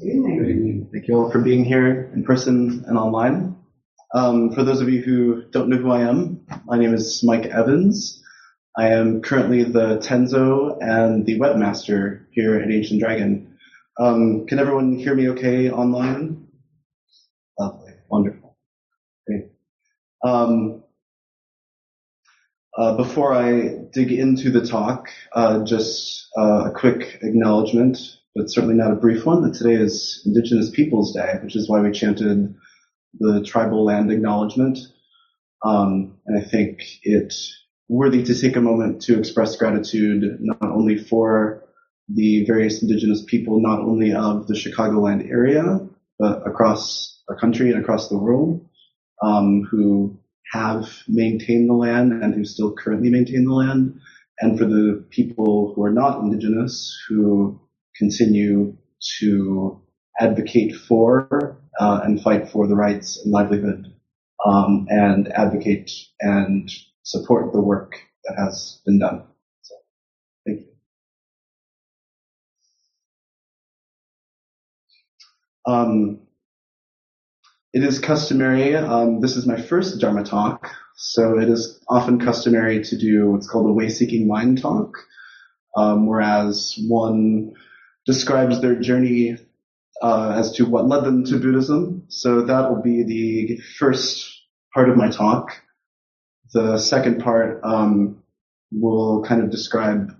Thank you all for being here in person and online. Um, for those of you who don't know who I am, my name is Mike Evans. I am currently the Tenzo and the webmaster here at Ancient Dragon. Um, can everyone hear me okay online? Lovely. Wonderful. Great. Um, uh, before I dig into the talk, uh, just uh, a quick acknowledgement, but certainly not a brief one, that today is Indigenous Peoples Day, which is why we chanted the tribal land acknowledgement. Um, and I think it worthy to take a moment to express gratitude not only for the various indigenous people, not only of the Chicagoland area, but across our country and across the world, um, who have maintained the land and who still currently maintain the land, and for the people who are not indigenous who continue to advocate for uh, and fight for the rights and livelihood um, and advocate and support the work that has been done. So, thank you. Um, it is customary, um, this is my first Dharma talk, so it is often customary to do what's called a way-seeking mind talk, um, whereas one describes their journey uh, as to what led them to Buddhism. So that will be the first part of my talk. The second part um, will kind of describe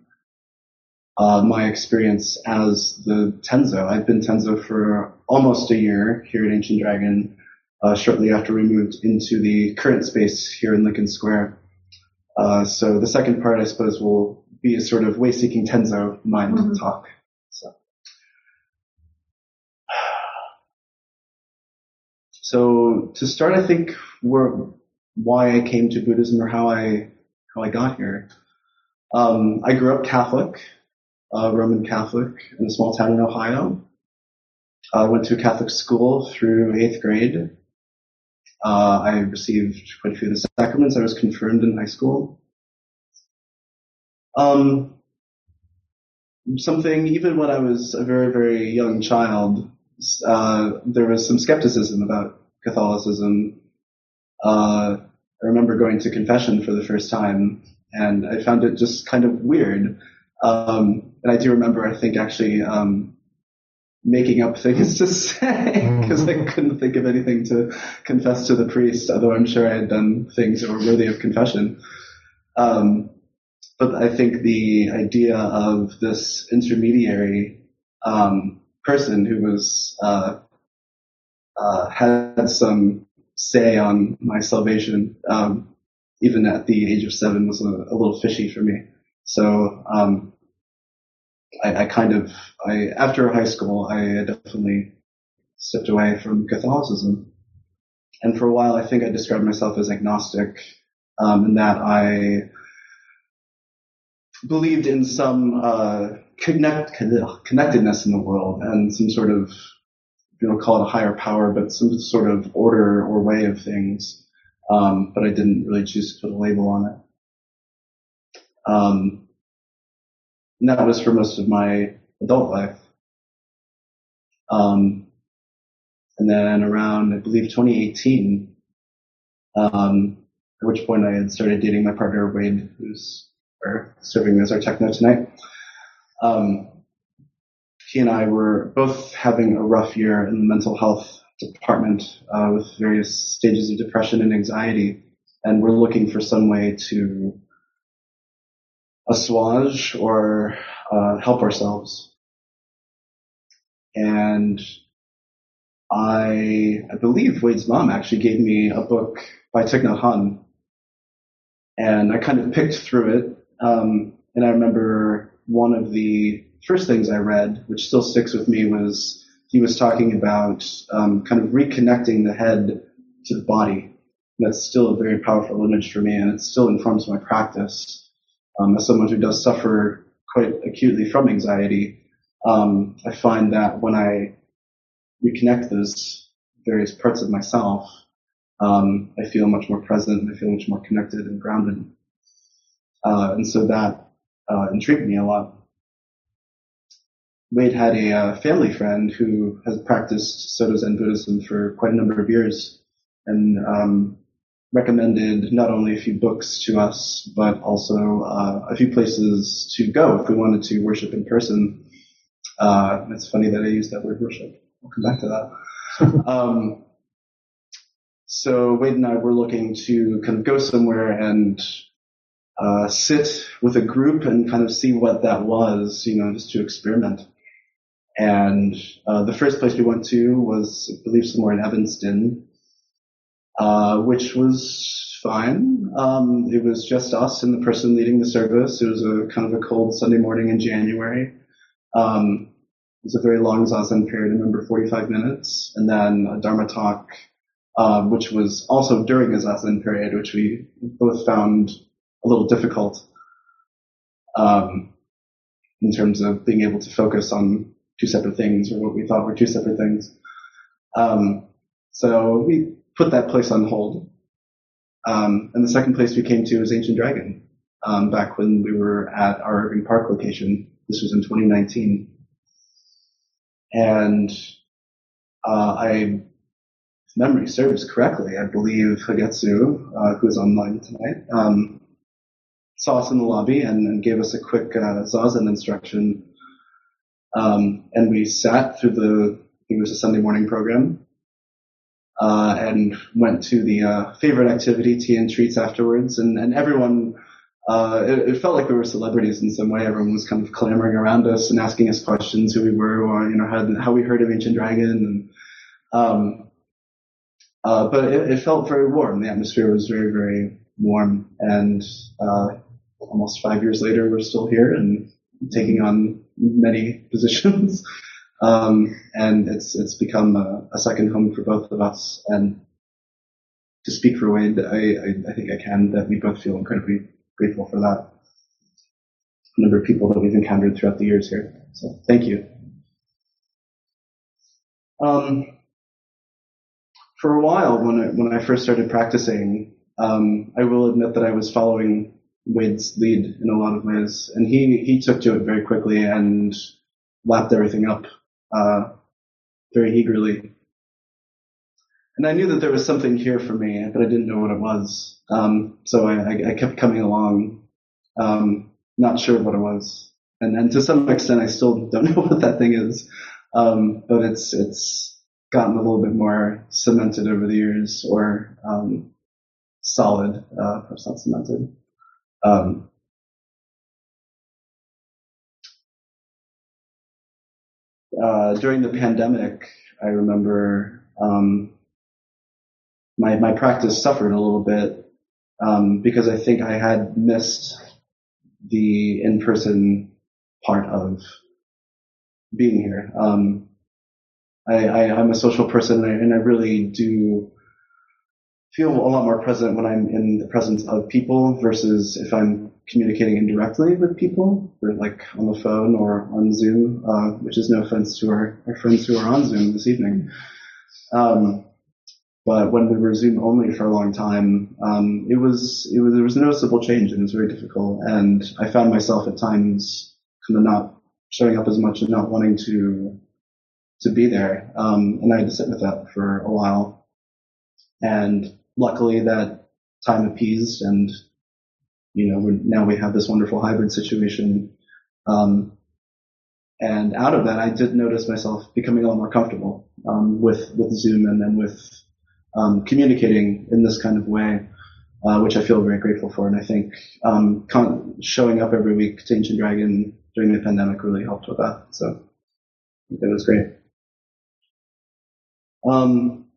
uh, my experience as the Tenzo. I've been Tenzo for almost a year here at Ancient Dragon, uh, shortly after we moved into the current space here in Lincoln Square. Uh, so the second part, I suppose, will be a sort of way-seeking Tenzo mind mm-hmm. talk. So. so to start, I think we're, why I came to Buddhism or how I how I got here. Um, I grew up Catholic, uh, Roman Catholic, in a small town in Ohio. I went to a Catholic school through eighth grade. Uh, I received quite a few of the sacraments. I was confirmed in high school. Um, something, even when I was a very, very young child, uh, there was some skepticism about Catholicism. Uh, I remember going to confession for the first time, and I found it just kind of weird. Um, and I do remember, I think, actually um, making up things to say because I couldn't think of anything to confess to the priest, although I'm sure I had done things that were worthy of confession. Um, but I think the idea of this intermediary um, person who was uh, uh, had some say on my salvation, um, even at the age of seven, was a, a little fishy for me. So um, I, I, kind of, I after high school, I definitely stepped away from Catholicism, and for a while, I think I described myself as agnostic, um, in that I believed in some uh, connect, connectedness in the world and some sort of you know, call it a higher power, but some sort of order or way of things. Um, but I didn't really choose to put a label on it. Um, and that was for most of my adult life. Um, and then around, I believe, 2018, um, at which point I had started dating my partner Wade, who's serving as our techno tonight. Um, he and I were both having a rough year in the mental health department uh, with various stages of depression and anxiety, and we're looking for some way to assuage or uh, help ourselves. And I, I believe Wade's mom actually gave me a book by Thich Nhat Hanh, and I kind of picked through it. Um, and I remember one of the first things I read, which still sticks with me, was he was talking about um, kind of reconnecting the head to the body. And That's still a very powerful image for me, and it still informs my practice. Um, as someone who does suffer quite acutely from anxiety, um, I find that when I reconnect those various parts of myself, um, I feel much more present. And I feel much more connected and grounded. Uh, and so that uh, intrigued me a lot. Wade had a uh, family friend who has practiced Soto Zen Buddhism for quite a number of years and um, recommended not only a few books to us, but also uh, a few places to go if we wanted to worship in person. Uh, it's funny that I used that word worship. I'll come back to that. um, so Wade and I were looking to kind of go somewhere and uh, sit with a group and kind of see what that was, you know, just to experiment. And uh, the first place we went to was, I believe, somewhere in Evanston, uh, which was fine. Um, it was just us and the person leading the service. It was a kind of a cold Sunday morning in January. Um, it was a very long zazen period, I remember 45 minutes, and then a Dharma talk, uh, which was also during a zazen period, which we both found a little difficult um, in terms of being able to focus on two separate things or what we thought were two separate things. Um, so we put that place on hold. Um, and the second place we came to was Ancient Dragon, um, back when we were at our Irving Park location. This was in 2019. And uh, I, memory serves correctly, I believe Hagetsu, uh, who is online tonight, um, saw us in the lobby and, and gave us a quick uh, zazen instruction um, and we sat through the, I think it was a Sunday morning program, uh, and went to the uh, favorite activity, tea and treats afterwards, and, and everyone, uh, it, it, felt like we were celebrities in some way. Everyone was kind of clamoring around us and asking us questions, who we were, or you know how, how we heard of Ancient Dragon, and um, uh, but it, it, felt very warm. The atmosphere was very, very warm, and uh, almost five years later, we're still here and taking on many positions. Um, and it's it's become a, a, second home for both of us. And to speak for Wade, I, I, I, think I can that we both feel incredibly grateful for that. Number of people that we've encountered throughout the years here. So thank you. Um, for a while, when I, when I first started practicing, um, I will admit that I was following Wade's lead in a lot of ways, and he he took to it very quickly and lapped everything up uh, very eagerly. And I knew that there was something here for me, but I didn't know what it was. Um, so I, I, kept coming along, um, not sure what it was, and and to some extent I still don't know what that thing is. Um, but it's it's gotten a little bit more cemented over the years, or um, solid, uh, perhaps not cemented. Um, uh, during the pandemic, I remember um, my my practice suffered a little bit um, because I think I had missed the in-person part of being here. Um, I, I, am a social person and I, and I really do feel a lot more present when I'm in the presence of people versus if I'm communicating indirectly with people, or like on the phone or on Zoom, uh, which is no offense to our, our friends who are on Zoom this evening. Um, but when we were Zoom only for a long time, um, it was it was there was a noticeable change and it was very difficult. And I found myself at times kind of not showing up as much and not wanting to to be there. Um, and I had to sit with that for a while. And luckily that time appeased and, you know, now we have this wonderful hybrid situation. Um, and out of that, I did notice myself becoming a lot more comfortable um, with with Zoom and then with um, communicating in this kind of way, uh, which I feel very grateful for. And I think um, con- showing up every week to Ancient Dragon during the pandemic really helped with that. So it was great. Um,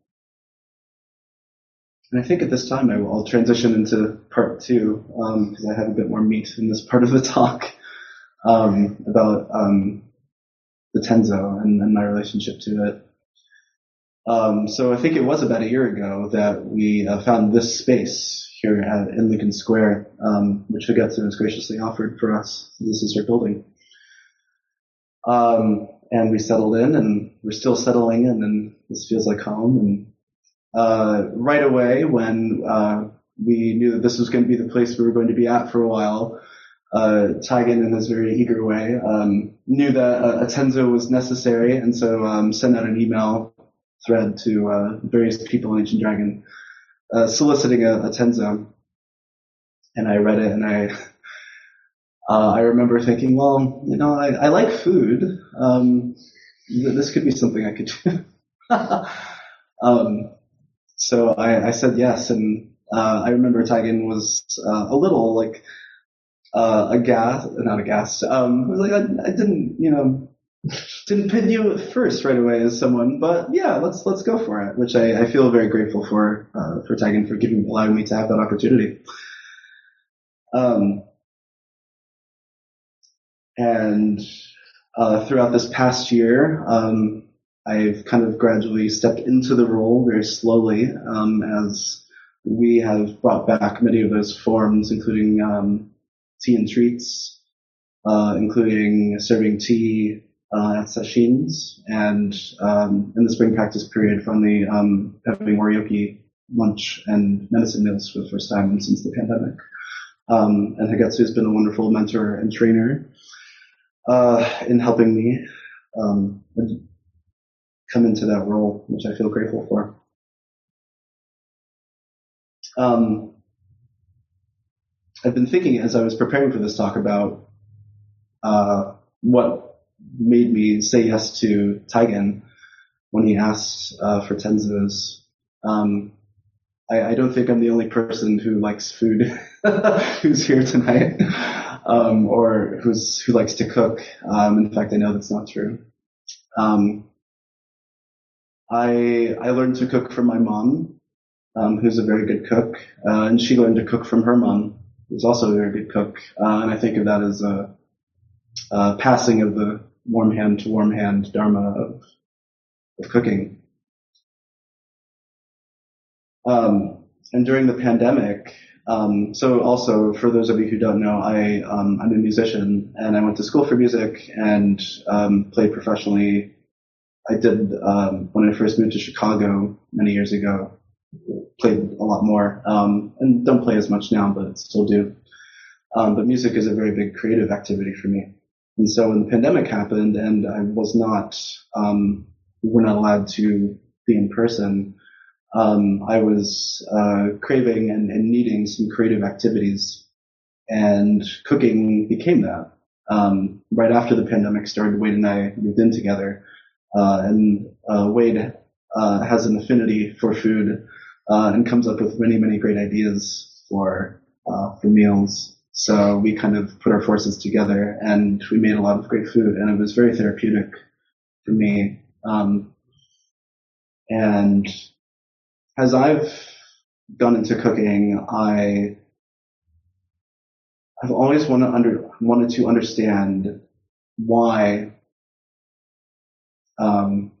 and I think at this time I will transition into part two because um, I have a bit more meat in this part of the talk um, about um, the Tenzo and, and my relationship to it. Um, so I think it was about a year ago that we uh, found this space here at, in Lincoln Square, um, which Higetsu has graciously offered for us. This is our building. Um, and we settled in and we're still settling in and this feels like home. And, uh, right away when, uh, we knew that this was going to be the place we were going to be at for a while, uh, in his very eager way, um, knew that a, a Tenzo was necessary and so, um, sent out an email thread to, uh, various people in Ancient Dragon, uh, soliciting a, a Tenzo. And I read it and I, uh, I remember thinking, well, you know, I, I like food. Um, this could be something I could do. so I, I, said yes, and uh, I remember Taigen was uh, a little like uh, aghast, not aghast. Um, was like I, I didn't, you know, didn't pin you at first right away as someone, but yeah, let's let's go for it. Which I, I feel very grateful for uh, for Taigen for giving allowing me to have that opportunity. Um, and uh, throughout this past year, um, I've kind of gradually stepped into the role very slowly um, as we have brought back many of those forms, including um, tea and treats, uh, including serving tea uh, at sesshins, and um, in the spring practice period, finally um, having oryoki lunch and medicine meals for the first time since the pandemic. Um, and Higetsu has been a wonderful mentor and trainer uh, in helping me um, come into that role, which I feel grateful for. Um, I've been thinking as I was preparing for this talk about uh, what made me say yes to Taigen when he asked uh, for Tenzos. Um, I, I, don't think I'm the only person who likes food who's here tonight um, or who's who likes to cook. Um, in fact, I know that's not true. Um, I I learned to cook from my mom, um, who's a very good cook, uh, and she learned to cook from her mom, who's also a very good cook. Uh, and I think of that as a, a, passing of the warm hand to warm hand dharma of of cooking. Um, and during the pandemic, um, so also for those of you who don't know, I um, I'm a musician and I went to school for music and um, played professionally. I did um, when I first moved to Chicago many years ago. Played a lot more um, and don't play as much now, but still do. Um, but music is a very big creative activity for me. And so when the pandemic happened and I was not, we were not allowed to be in person, um, I was uh, craving and, and, needing some creative activities, and cooking became that. Um, right after the pandemic started, Wade and I moved in together, and uh, Wade uh, has an affinity for food uh, and comes up with many, many great ideas for uh, for meals. So we kind of put our forces together, and we made a lot of great food, and it was very therapeutic for me. Um, and as I've gone into cooking, I I've always wanted, under, wanted to understand why um,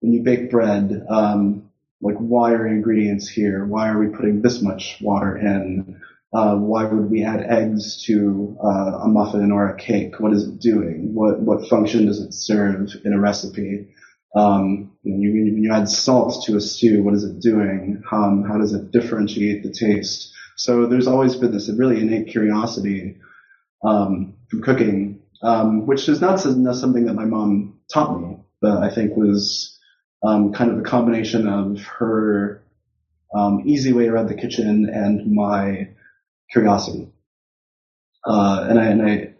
when you bake bread, um, like why are ingredients here? Why are we putting this much water in? Uh, why would we add eggs to uh, a muffin or a cake? What is it doing? What what function does it serve in a recipe? Um, you, you add salt to a stew, what is it doing? Um, how does it differentiate the taste? So there's always been this really innate curiosity um, from cooking, um, which is not something that my mom taught me, but I think was um, kind of a combination of her um, easy way around the kitchen and my curiosity. Uh, and I, and I,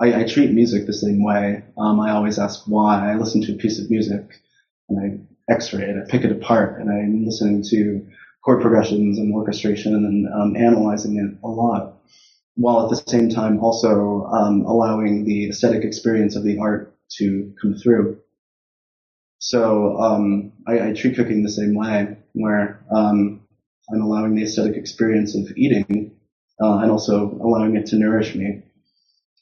I, I treat music the same way. Um, I always ask why. I listen to a piece of music and I X-ray it, I pick it apart, and I'm listening to chord progressions and orchestration and um, analyzing it a lot, while at the same time also um, allowing the aesthetic experience of the art to come through. So um, I, I, treat cooking the same way, where um, I'm allowing the aesthetic experience of eating, uh, and also allowing it to nourish me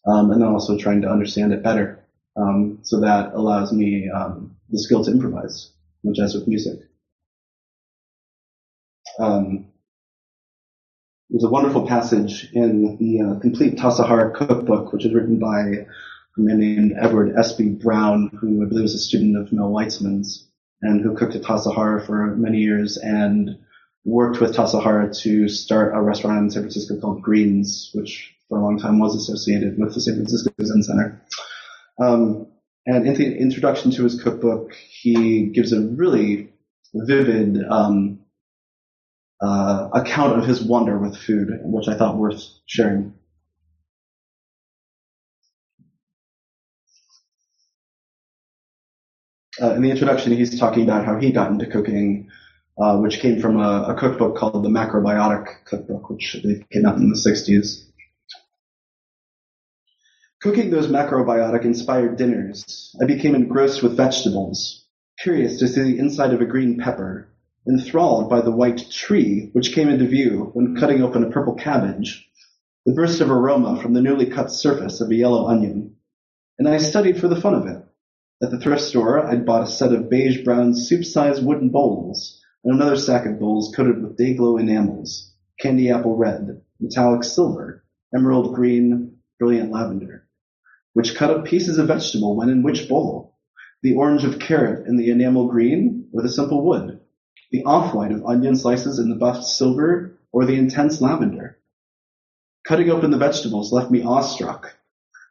um, and then also trying to understand it better Um, so that allows me um, the skill to improvise, much as with music. Um, there's a wonderful passage in the uh, complete Tassajara cookbook, which is written by a man named Edward Espe Brown, who I believe was a student of Mel Weitsman's, and who cooked at Tassajara for many years and worked with Tassajara to start a restaurant in San Francisco called Greens, which for a long time was associated with the San Francisco Zen Center. Um, and in the introduction to his cookbook, he gives a really vivid um, uh, account of his wonder with food, which I thought worth sharing. Uh, in the introduction, he's talking about how he got into cooking, uh, which came from a, a, cookbook called the Macrobiotic Cookbook, which came out in the 60s. Cooking those macrobiotic inspired dinners, I became engrossed with vegetables, curious to see the inside of a green pepper, enthralled by the white tree which came into view when cutting open a purple cabbage, the burst of aroma from the newly cut surface of a yellow onion. And I studied for the fun of it. At the thrift store, I'd bought a set of beige-brown soup-sized wooden bowls and another stack of bowls coated with day-glow enamels, candy apple red, metallic silver, emerald green, brilliant lavender which cut up pieces of vegetable went in which bowl? The orange of carrot in the enamel green or the simple wood? The off-white of onion slices in the buffed silver or the intense lavender? Cutting open the vegetables left me awestruck.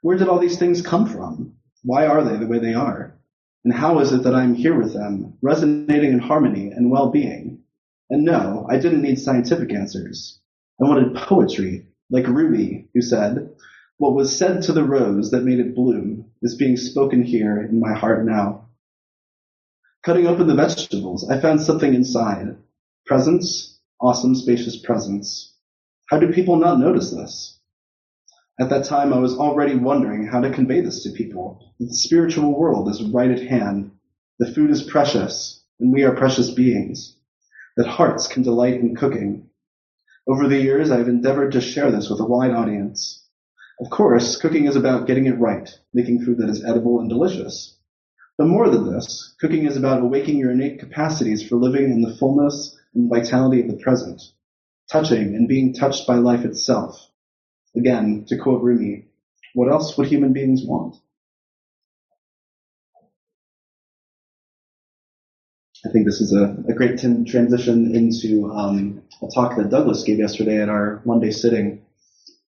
Where did all these things come from? Why are they the way they are? And how is it that I am here with them, resonating in harmony and well-being? And no, I didn't need scientific answers. I wanted poetry, like Rumi, who said, what was said to the rose that made it bloom is being spoken here in my heart now. Cutting open the vegetables, I found something inside. Presence, awesome spacious presence. How do people not notice this? At that time, I was already wondering how to convey this to people. The spiritual world is right at hand. The food is precious, and we are precious beings. That hearts can delight in cooking. Over the years, I have endeavored to share this with a wide audience. Of course, cooking is about getting it right, making food that is edible and delicious. But more than this, cooking is about awakening your innate capacities for living in the fullness and vitality of the present, touching and being touched by life itself. Again, to quote Rumi, what else would human beings want? I think this is a, a great t- transition into um, a talk that Douglas gave yesterday at our one-day sitting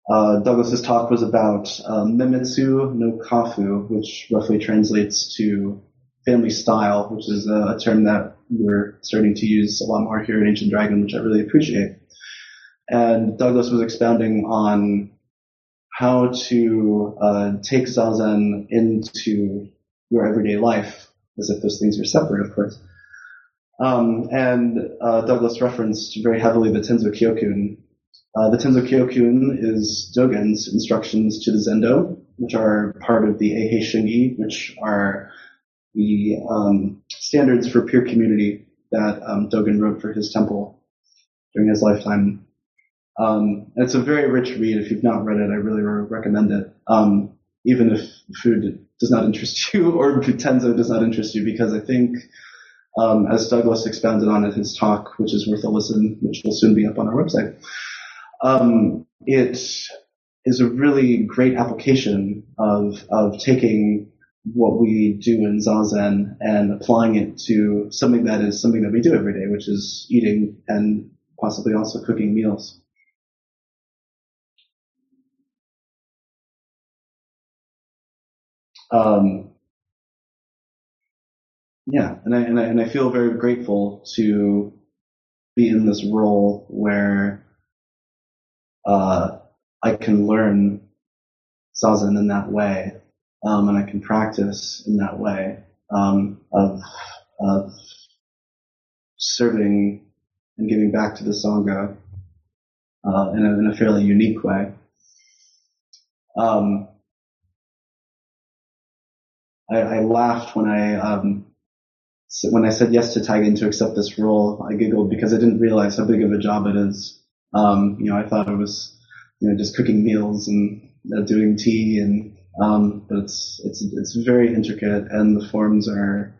uh, Douglas's talk was about Menmitsu no Kafu, which roughly translates to family style, which is a, a, term that we're starting to use a lot more here at Ancient Dragon, which I really appreciate. And Douglas was expounding on how to uh, take zazen into your everyday life, as if those things are separate, of course. Um, and uh, Douglas referenced very heavily the Tenzo Kyokun, uh, the Tenzo Kyokun is Dogen's instructions to the Tenzo, which are part of the Eihei Shingi, which are the um, standards for peer community that um, Dogen wrote for his temple during his lifetime. Um, it's a very rich read. If you've not read it, I really recommend it. Um, even if food does not interest you or Tenzo does not interest you, because I think, um, as Douglas expounded on in his talk, which is worth a listen, which will soon be up on our website, um, it is a really great application of of taking what we do in zazen and applying it to something that is something that we do every day, which is eating and possibly also cooking meals. Um, yeah, and I, and I and I feel very grateful to be in this role where uh, I can learn zazen in that way, um, and I can practice in that way um, of of serving and giving back to the sangha uh, in, a, in, a, fairly unique way. Um, I, I, laughed when I um, when I said yes to Taigen to accept this role. I giggled because I didn't realize how big of a job it is. Um, you know, I thought it was, you know, just cooking meals and uh, doing tea and Um, but it's it's it's very intricate, and the forms are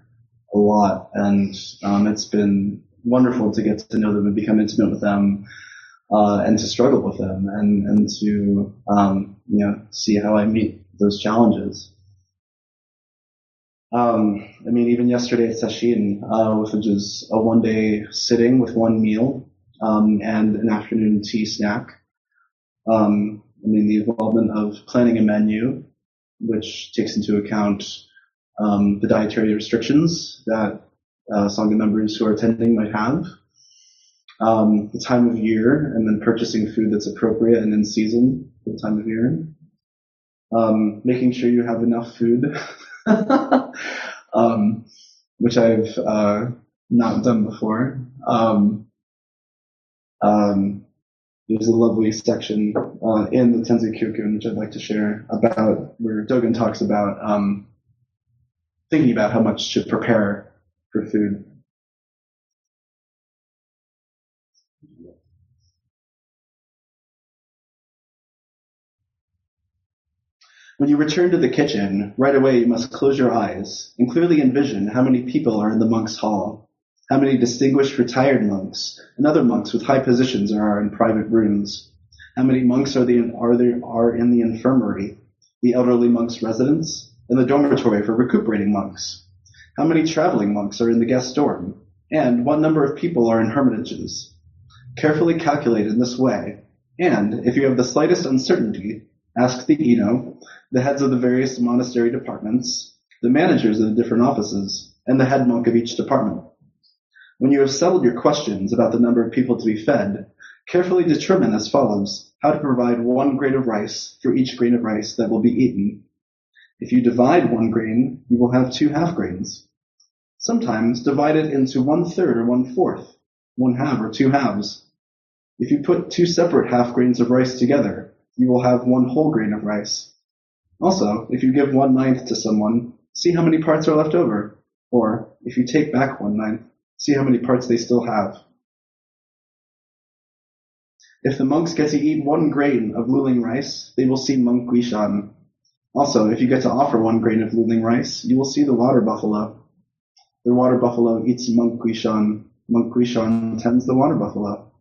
a lot, and um, it's been wonderful to get to know them and become intimate with them, uh, and to struggle with them, and and to um, you know see how I meet those challenges. Um, I mean, even yesterday at Sesshin, uh, which is a one-day sitting with one meal um, and an afternoon tea snack. Um, I mean, the involvement of planning a menu, which takes into account um, the dietary restrictions that uh, Sangha members who are attending might have, um, the time of year, and then purchasing food that's appropriate and in season for the time of year, um, making sure you have enough food. um, which I've uh, not done before. Um, um, there's a lovely section uh, in the Tenzo Kyokun, which I'd like to share about where Dogen talks about um, thinking about how much to prepare for food. When you return to the kitchen, right away you must close your eyes and clearly envision how many people are in the monk's hall, how many distinguished retired monks and other monks with high positions are in private rooms, how many monks are, the, are, there, are in the infirmary, the elderly monks' residence, and the dormitory for recuperating monks, how many traveling monks are in the guest dorm, and what number of people are in hermitages. Carefully calculate in this way, and if you have the slightest uncertainty, Ask the Ino, the heads of the various monastery departments, the managers of the different offices, and the head monk of each department. When you have settled your questions about the number of people to be fed, carefully determine as follows how to provide one grain of rice for each grain of rice that will be eaten. If you divide one grain, you will have two half grains. Sometimes divide it into one third or one fourth, one half or two halves. If you put two separate half grains of rice together, you will have one whole grain of rice. Also, if you give one ninth to someone, see how many parts are left over. Or, if you take back one ninth, see how many parts they still have. If the monks get to eat one grain of luling rice, they will see monk Guishan. Also, if you get to offer one grain of luling rice, you will see the water buffalo. The water buffalo eats monk Guishan. Monk Guishan tends the water buffalo.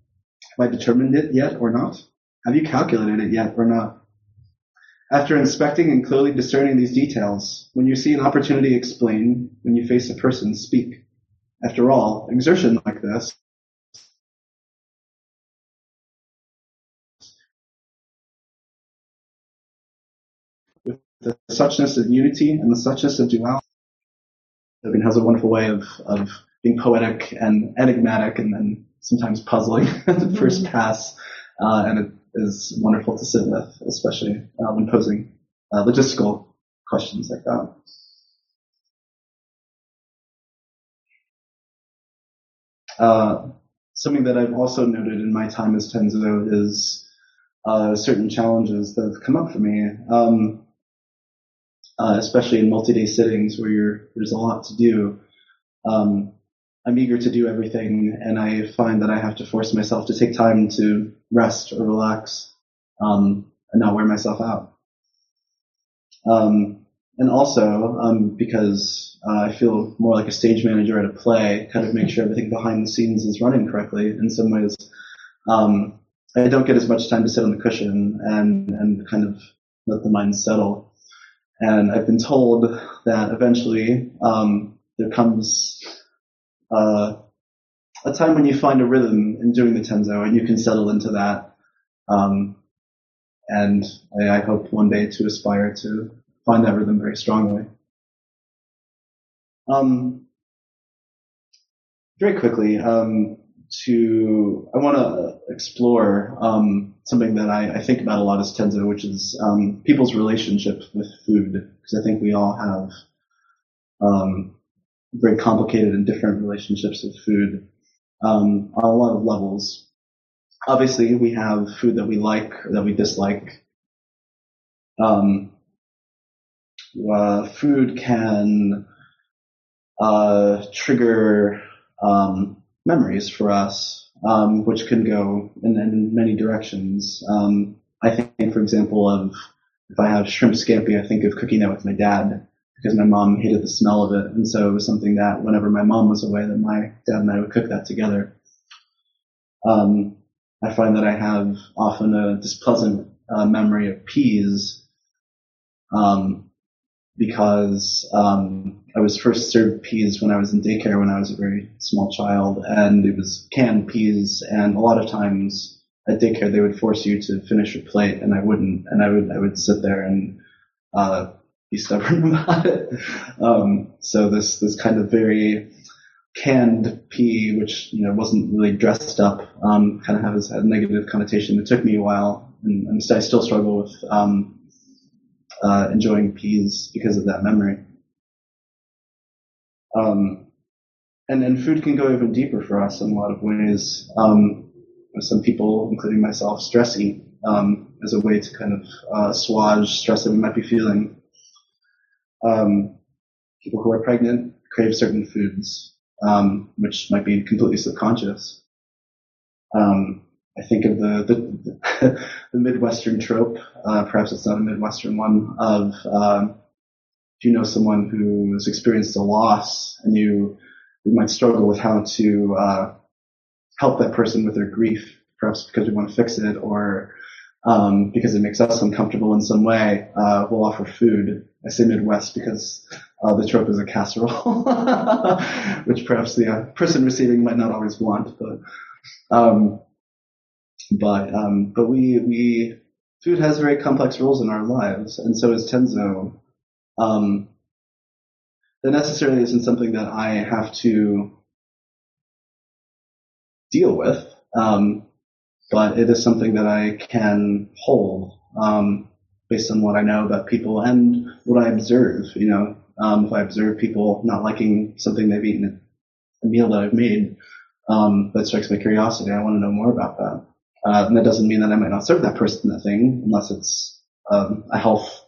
Have I determined it yet or not? Have you calculated it yet or not? After inspecting and clearly discerning these details, when you see an opportunity explain, when you face a person, speak. After all, exertion like this with the suchness of unity and the suchness of duality. Dogen has a wonderful way of, of being poetic and enigmatic and then sometimes puzzling at the first pass. Uh, and it is wonderful to sit with, especially uh, when posing uh, logistical questions like that. Uh, something that I've also noted in my time as Tenzo is uh, certain challenges that have come up for me, um, uh, especially in multi-day sittings where there's a lot to do. Um, I'm eager to do everything, and I find that I have to force myself to take time to rest or relax um, and not wear myself out. Um, and also um, because uh, I feel more like a stage manager at a play, kind of make sure everything behind the scenes is running correctly. In some ways, um, I don't get as much time to sit on the cushion and and kind of let the mind settle. And I've been told that eventually um, there comes uh, a time when you find a rhythm in doing the tenzo and you can settle into that. Um, and I, I, hope one day to aspire to find that rhythm very strongly. Um, very quickly, um, to I want to explore um, something that I, I, think about a lot as Tenzo, which is um, people's relationship with food, because I think we all have um, very complicated and different relationships with food um, on a lot of levels. Obviously, we have food that we like or that we dislike. Um, uh, food can uh, trigger um, memories for us, um, which can go in, in many directions. Um, I think, for example, of if I have shrimp scampi, I think of cooking that with my dad because my mom hated the smell of it. And so it was something that whenever my mom was away, that my dad and I would cook that together. Um, I find that I have often a displeasant uh, memory of peas um, because um, I was first served peas when I was in daycare when I was a very small child, and it was canned peas. And a lot of times at daycare, they would force you to finish your plate, and I wouldn't, and I would I would sit there and uh, be stubborn about it. Um, so this this kind of very canned pea, which you know wasn't really dressed up, um, kind of has a negative connotation. It took me a while, and, and I still struggle with um, uh, enjoying peas because of that memory. Um, and and food can go even deeper for us in a lot of ways. Um, some people, including myself, stress eat um, as a way to kind of uh, assuage stress that we might be feeling. Um, people who are pregnant crave certain foods, um, which might be completely subconscious. Um, I think of the the, the Midwestern trope, uh, perhaps it's not a Midwestern one, of um, if you know someone who has experienced a loss and you, you might struggle with how to uh, help that person with their grief, perhaps because we want to fix it or um, because it makes us uncomfortable in some way, uh, we'll offer food. I say Midwest because uh, the trope is a casserole, which perhaps the uh, person receiving might not always want, but um, but um, but we we food has very complex roles in our lives, and so is Tenzo. Um, that necessarily isn't something that I have to deal with, um, but it is something that I can hold um, based on what I know about people and what I observe. You know, um, if I observe people not liking something they've eaten, a meal that I've made, um, that strikes my curiosity. I want to know more about that. Uh, and that doesn't mean that I might not serve that person the thing unless it's um, a health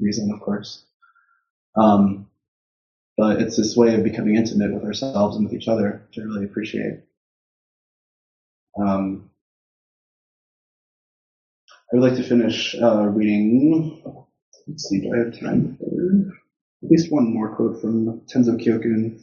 reason, of course. Um, but it's this way of becoming intimate with ourselves and with each other, which I really appreciate. Um, I would like to finish uh, reading. Let's see, do I have time for at least one more quote from Tenzo Kyokun?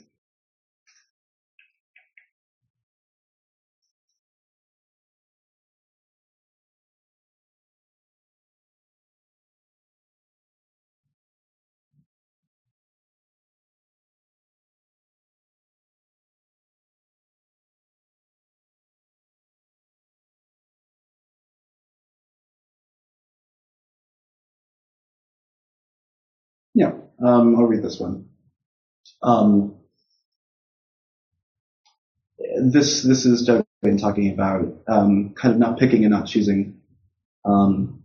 Yeah, um, I'll read this one. Um, this this is Doug been talking about um, kind of not picking and not choosing, um,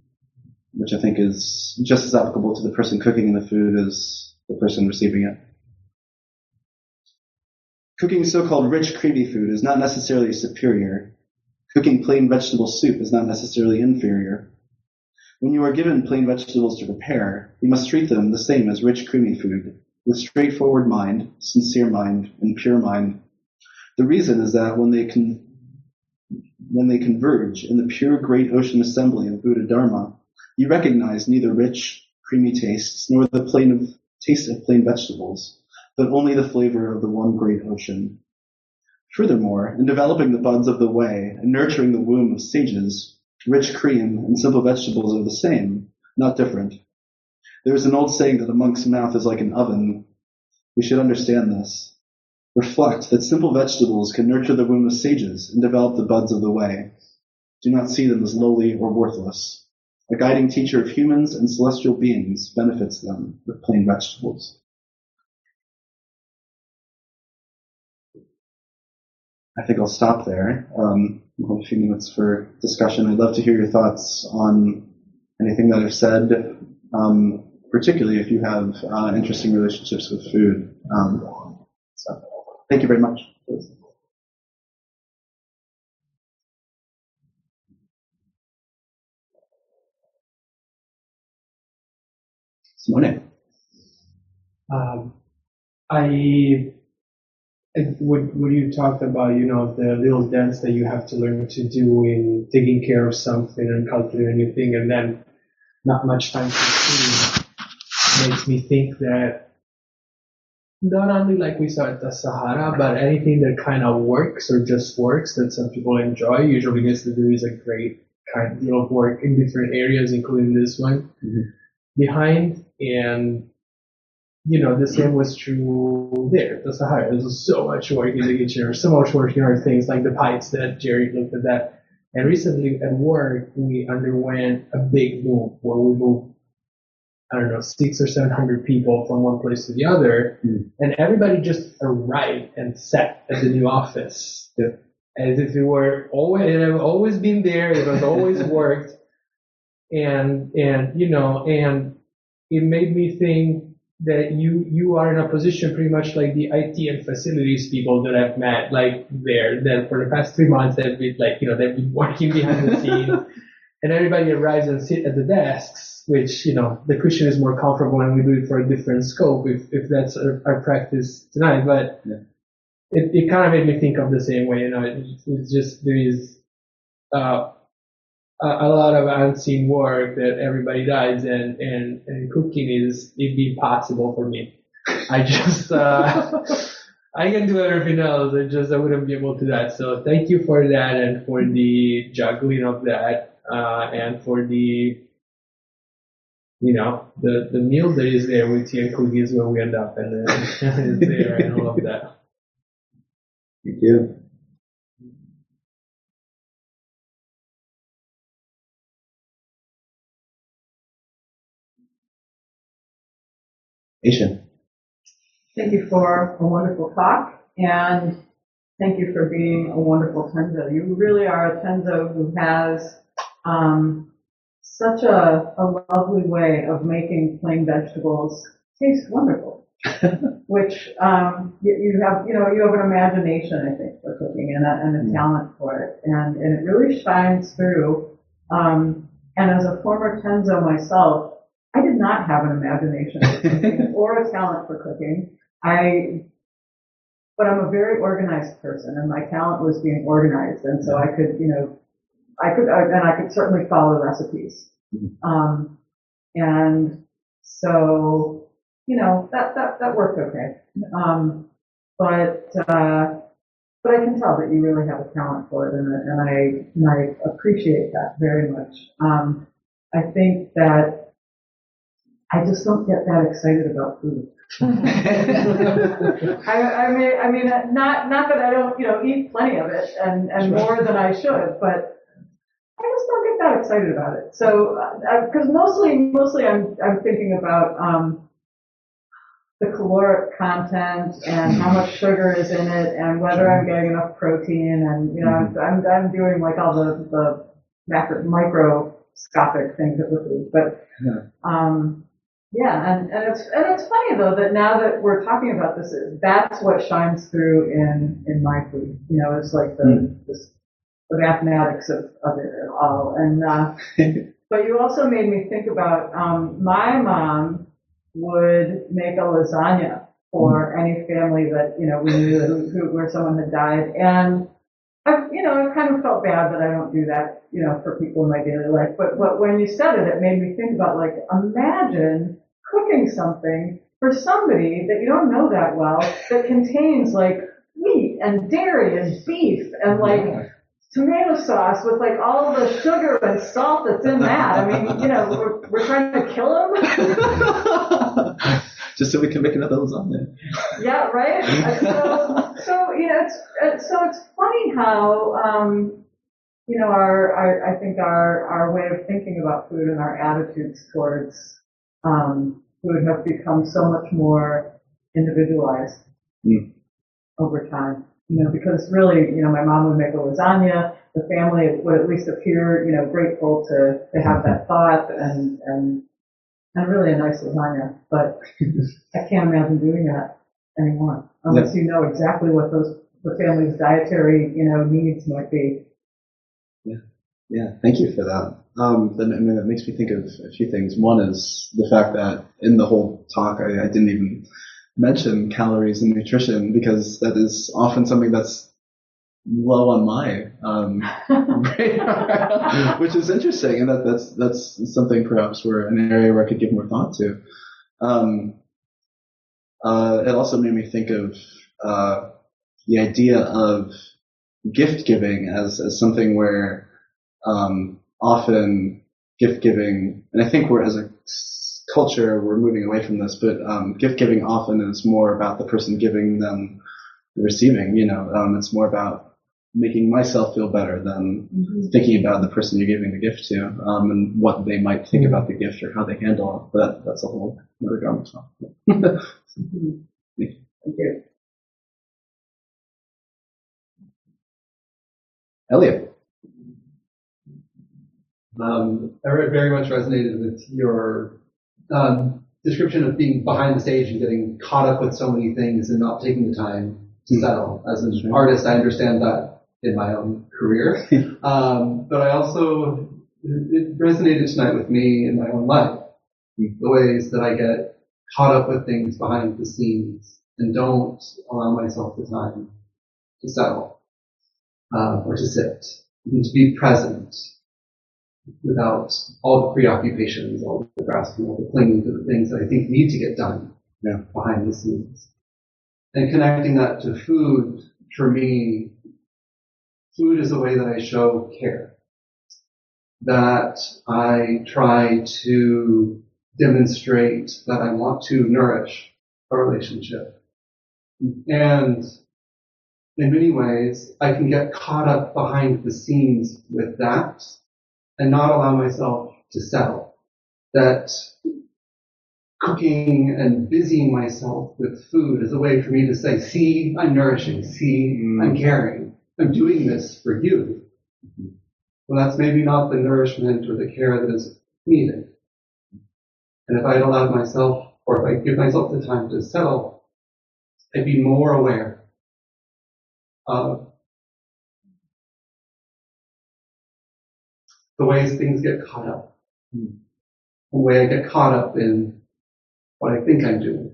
which I think is just as applicable to the person cooking the food as the person receiving it. Cooking so-called rich, creamy food is not necessarily superior. Cooking plain vegetable soup is not necessarily inferior. When you are given plain vegetables to prepare, you must treat them the same as rich creamy food, with straightforward mind, sincere mind, and pure mind. The reason is that when they con- when they converge in the pure great ocean assembly of Buddha Dharma, you recognize neither rich, creamy tastes nor the plain of, taste of plain vegetables, but only the flavor of the one great ocean. Furthermore, in developing the buds of the way and nurturing the womb of sages, Rich cream and simple vegetables are the same, not different. There is an old saying that a monk's mouth is like an oven. We should understand this. Reflect that simple vegetables can nurture the womb of sages and develop the buds of the way. Do not see them as lowly or worthless. A guiding teacher of humans and celestial beings benefits them with plain vegetables. I think I'll stop there. Um, a few minutes for discussion. I'd love to hear your thoughts on anything that I've said, um, particularly if you have uh, interesting relationships with food. Um, so, thank you very much. Simone. Um, I what what you talked about, you know, the little dance that you have to learn to do in taking care of something and cultivating a new thing, and then not much time to actually makes me think that not only like we saw at the Sahara, but anything that kind of works or just works that some people enjoy usually gets to do is a great kind of work in different areas, including this one Mhm. behind. And you know, the same was true there. Tassajara. There was so much work in the kitchen, or so much work in our things like the pipes that Jerry looked at that. And recently at work, we underwent a big move where we moved, I don't know, six or seven hundred people from one place to the other, Hmm. and everybody just arrived and sat at the new office. Yeah. As if it were always, it had always been there, it was always worked. And, and, you know, and it made me think that you you are in a position pretty much like the IT and facilities people that I've met like there that for the past three months they've been like you know they've been working behind the scenes and everybody arrives and sit at the desks which you know the cushion is more comfortable and we do it for a different scope if if that's our, our practice tonight but Yeah. it, it kind of made me think of the same way you know it, it's just there is uh a, a lot of unseen work that everybody does and, and, and cooking is it'd be impossible for me. I just uh, I can do everything else. I just I wouldn't be able to do that. So thank you for that and for the juggling of that uh, and for the you know the the meal that is there with tea and cookies when we end up and then it's there and all of that. Thank you. Aisha. Thank you for a wonderful talk and thank you for being a wonderful Tenzo. You really are a Tenzo who has um, such a, a lovely way of making plain vegetables taste wonderful. Which um, you, you have, you know, you have an imagination, I think, for cooking and a, and a talent for it, and and it really shines through. Um, and as a former Tenzo myself, not have an imagination for cooking or a talent for cooking. I, but I'm a very organized person, and my talent was being organized, and so I could, you know, I could, and I could certainly follow recipes. Mhm. Um, and so, you know, that that that worked okay. Um, but uh, but I can tell that you really have a talent for it, and, and I and I appreciate that very much. Um, I think that I just don't get that excited about food. I, I mean, I mean, not not that I don't, you know, eat plenty of it and and more than I should, but I just don't get that excited about it. So, because mostly, mostly, I'm I'm thinking about um, the caloric content and how much sugar is in it and whether I'm getting enough protein and you know, I'm I'm, I'm doing like all the the macro microscopic things of the food, but Yeah. um, yeah, and, and it's and it's funny though that now that we're talking about this, that's what shines through in in my food. You know, it's like the Mm. this, the mathematics of, of it all. And uh, but you also made me think about um, my mom would make a lasagna for any family that you know we knew who, who, where someone had died, and know, I kind of felt bad that I don't do that, you know, for people in my daily life. But but when you said it, it made me think about like imagine cooking something for somebody that you don't know that well that contains like wheat and dairy and beef and like tomato sauce with like all the sugar and salt that's in that. I mean, you know, we're, we're trying to kill them. Just so we can make another lasagna. yeah, right. So, so you know, it's so it's funny how um, you know our, our I think our our way of thinking about food and our attitudes towards um, food have become so much more individualized Mm. over time. You know, because really, you know, my mom would make a lasagna. The family would at least appear, you know, grateful to to have that thought and and and really a nice lasagna. But I can't imagine doing that anymore unless you know exactly what those the family's dietary, you know, needs might be. Yeah, thank you for that. Um, then I mean, that makes me think of a few things. One is the fact that in the whole talk, I, I didn't even mention calories and nutrition because that is often something that's low on my um, radar, which is interesting, and that, that's that's something perhaps where an area where I could give more thought to. Um, uh, it also made me think of uh, the idea of gift giving as as something where um, often gift giving, and I think we're as a culture we're moving away from this, but um, gift giving often is more about the person giving than the receiving. You know, um, it's more about making myself feel better than mm-hmm. thinking about the person you're giving the gift to um, and what they might think about the gift or how they handle it. But that's a whole other conversation. mm-hmm. Thank you. Elliot. Um, I very much resonated with your um, description of being behind the stage and getting caught up with so many things and not taking the time to mm-hmm. settle. As an artist, I understand that in my own career. um, but I also, it resonated tonight with me in my own life. The ways that I get caught up with things behind the scenes and don't allow myself the time to settle, uh, or to sit and to be present without all the preoccupations, all the grasping, all the clinging to the things that I think need to get done yeah. behind the scenes. And connecting that to food for me food is a way that I show care. That I try to demonstrate that I want to nourish a relationship. And in many ways, I can get caught up behind the scenes with that and not allow myself to settle. That cooking and busying myself with food is a way for me to say, see, I'm nourishing, see, I'm mm. caring. I'm doing this for you. Well, that's maybe not the nourishment or the care that is needed. And if I had allowed myself, or if I give myself the time to settle, I'd be more aware of the ways things get caught up. The way I get caught up in what I think I'm doing.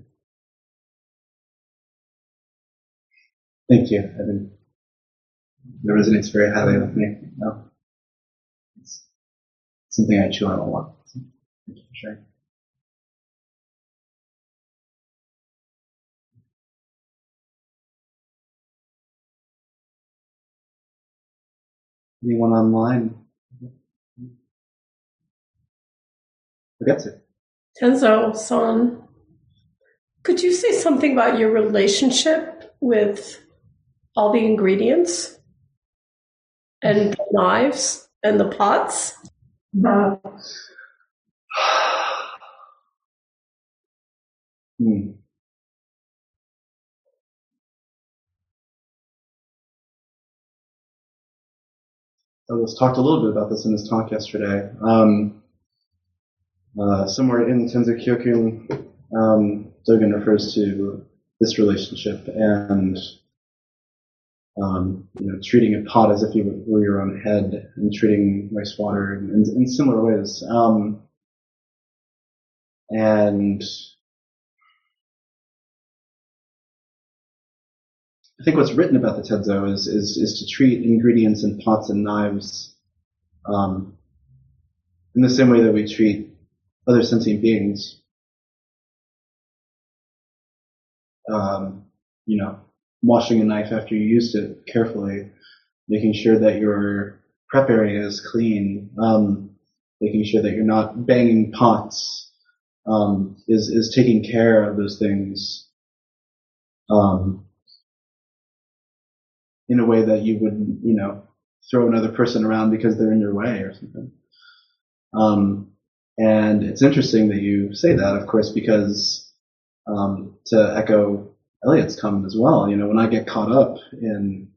Thank you, Evan that resonates very highly with me. No. It's something I chew on a lot. Thank you for sharing. Anyone online? Forget it. Tenzo Son, could you say something about your relationship with all the ingredients? And the knives and the pots? hmm. I was talked a little bit about this in his talk yesterday. Um, uh, somewhere in Tenzo Kyokun, um, Dogen refers to this relationship and um, you know, treating a pot as if you were your own head and treating wastewater in, in, in similar ways. Um, and I think what's written about the Tenzo is, is, is to treat ingredients in pots and knives um, in the same way that we treat other sentient beings. Um, you know, washing a knife after you used it carefully, making sure that your prep area is clean, um, making sure that you're not banging pots, um, is is taking care of those things um, in a way that you wouldn't, you know, throw another person around because they're in your way or something. Um, and it's interesting that you say that, of course, because um, to echo Elliot's comment as well. You know, when I get caught up in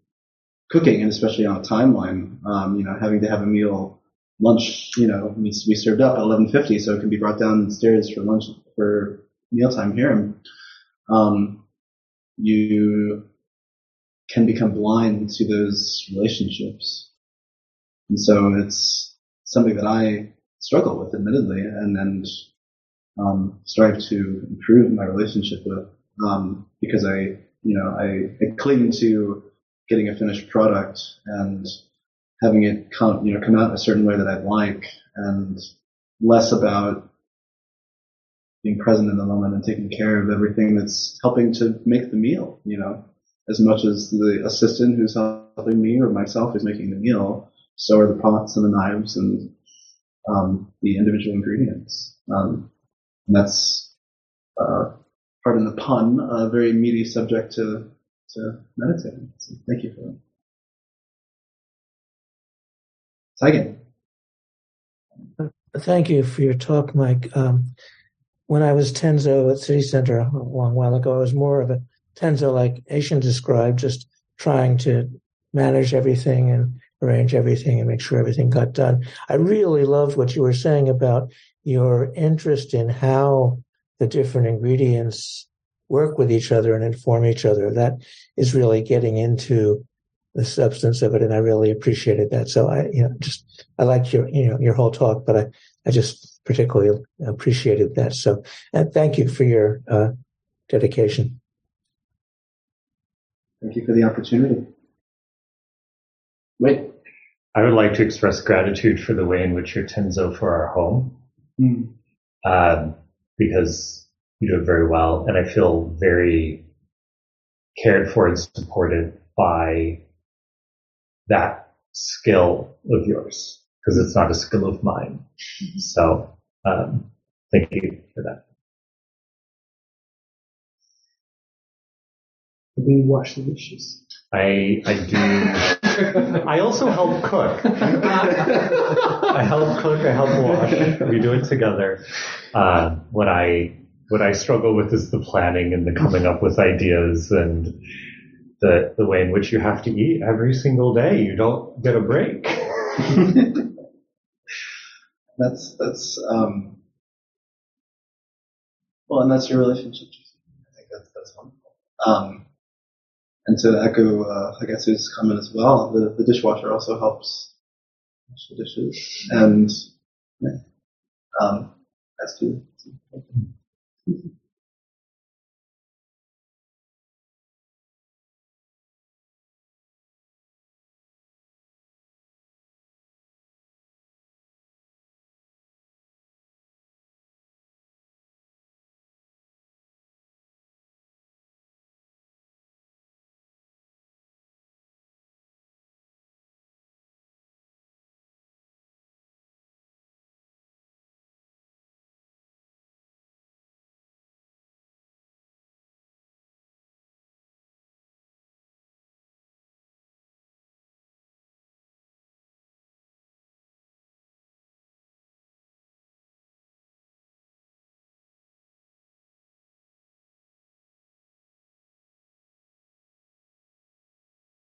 cooking, and especially on a timeline, um, you know, having to have a meal, lunch, you know, needs to be served up at 11:50, so it can be brought downstairs for lunch for mealtime here. Um, you can become blind to those relationships, and so it's something that I struggle with, admittedly, and and um, strive to improve my relationship with um, because I, you know, I, I cling to getting a finished product and having it come, you know, come out a certain way that I'd like, and less about being present in the moment and taking care of everything that's helping to make the meal, you know, as much as the assistant who's helping me or myself who's making the meal, so are the pots and the knives and um, the individual ingredients. Um, and that's, uh, pardon the pun, a very meaty subject to, to meditate on. So thank you for that. Second. Thank you for your talk, Mike. Um, when I was Tenzo at City Center a long while ago, I was more of a Tenzo like Asian described, just trying to manage everything and arrange everything and make sure everything got done. I really loved what you were saying about your interest in how the different ingredients work with each other and inform each other. That is really getting into the substance of it, and I really appreciated that. So I, you know, just I liked your, you know, your whole talk, but I, I just particularly appreciated that. So, and thank you for your uh, dedication. Thank you for the opportunity. Wait. I would like to express gratitude for the way in which you're Tenzo for our home, Mm. um, because you do it very well, and I feel very cared for and supported by that skill of yours, because it's not a skill of mine. So, um, thank you for that. We wash the dishes. I I do. I also help cook. I help cook. I help wash. We do it together. Uh, what I what I struggle with is the planning and the coming up with ideas and the the way in which you have to eat every single day. You don't get a break. that's that's um, well, and that's your relationship. I think that's that's wonderful. Um, and to echo, uh, I guess his comment as well, the, the dishwasher also helps wash the dishes, and yeah, um, that's too.